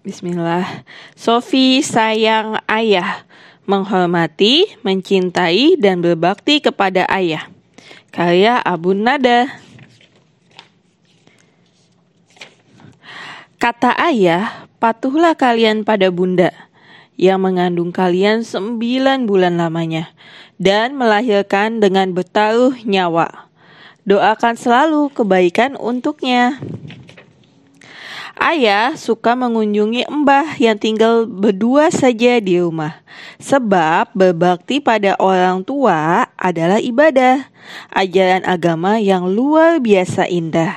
Bismillah. Sofi sayang ayah, menghormati, mencintai, dan berbakti kepada ayah. Karya Abu Nada. Kata ayah, patuhlah kalian pada bunda yang mengandung kalian sembilan bulan lamanya dan melahirkan dengan bertaruh nyawa. Doakan selalu kebaikan untuknya. Ayah suka mengunjungi Mbah yang tinggal berdua saja di rumah, sebab berbakti pada orang tua adalah ibadah, ajaran agama yang luar biasa indah.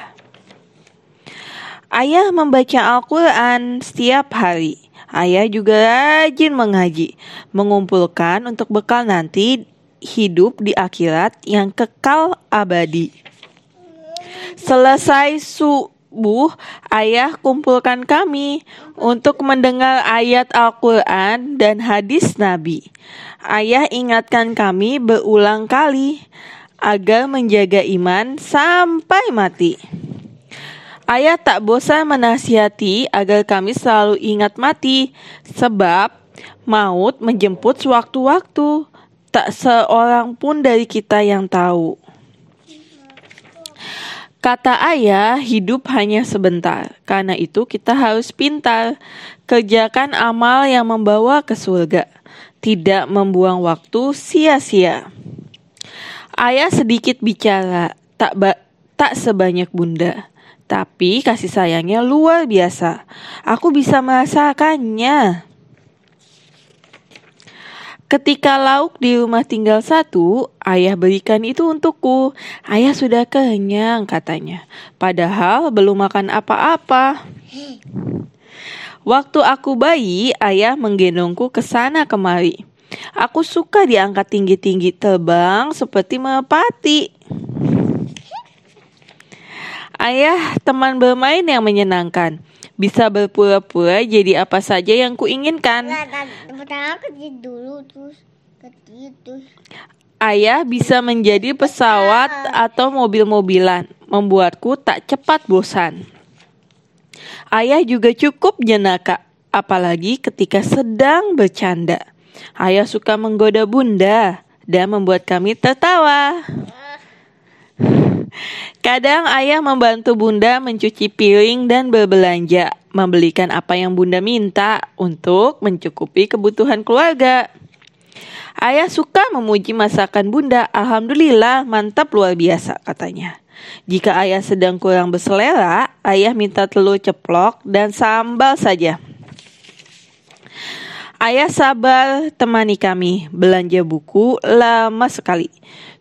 Ayah membaca Al-Quran setiap hari. Ayah juga rajin mengaji, mengumpulkan untuk bekal nanti hidup di akhirat yang kekal abadi. Selesai su subuh, ayah kumpulkan kami untuk mendengar ayat Al-Quran dan hadis Nabi. Ayah ingatkan kami berulang kali agar menjaga iman sampai mati. Ayah tak bosan menasihati agar kami selalu ingat mati, sebab maut menjemput sewaktu-waktu. Tak seorang pun dari kita yang tahu. Kata ayah, hidup hanya sebentar. Karena itu kita harus pintar. Kerjakan amal yang membawa ke surga. Tidak membuang waktu sia-sia. Ayah sedikit bicara, tak ba tak sebanyak bunda. Tapi kasih sayangnya luar biasa. Aku bisa merasakannya. Ketika lauk di rumah tinggal satu, ayah berikan itu untukku. Ayah sudah kenyang katanya. Padahal belum makan apa-apa. Waktu aku bayi, ayah menggendongku ke sana kemari. Aku suka diangkat tinggi-tinggi terbang seperti merpati. Ayah teman bermain yang menyenangkan bisa berpura-pura jadi apa saja yang kuinginkan. Ayah bisa menjadi pesawat atau mobil-mobilan, membuatku tak cepat bosan. Ayah juga cukup jenaka, apalagi ketika sedang bercanda. Ayah suka menggoda bunda dan membuat kami tertawa. Kadang ayah membantu bunda mencuci piring dan berbelanja, membelikan apa yang bunda minta untuk mencukupi kebutuhan keluarga. Ayah suka memuji masakan bunda, alhamdulillah mantap luar biasa katanya. Jika ayah sedang kurang berselera, ayah minta telur ceplok dan sambal saja. Ayah sabar temani kami belanja buku lama sekali.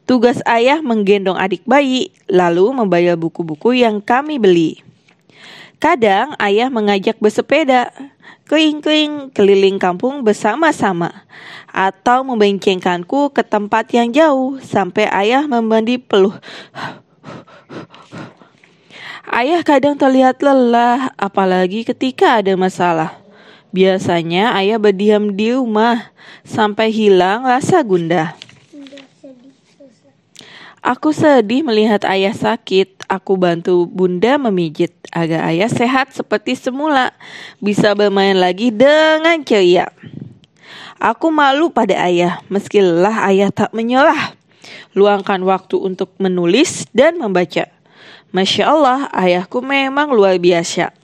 Tugas ayah menggendong adik bayi, lalu membayar buku-buku yang kami beli. Kadang ayah mengajak bersepeda, kering-kering keliling kampung bersama-sama, atau membencengkanku ke tempat yang jauh sampai ayah membandi peluh. Ayah kadang terlihat lelah, apalagi ketika ada masalah. Biasanya ayah berdiam di rumah sampai hilang rasa gundah. Aku sedih melihat ayah sakit. Aku bantu bunda memijit agar ayah sehat seperti semula, bisa bermain lagi dengan ceria. Aku malu pada ayah, meskilah ayah tak menyerah. Luangkan waktu untuk menulis dan membaca. Masya Allah, ayahku memang luar biasa.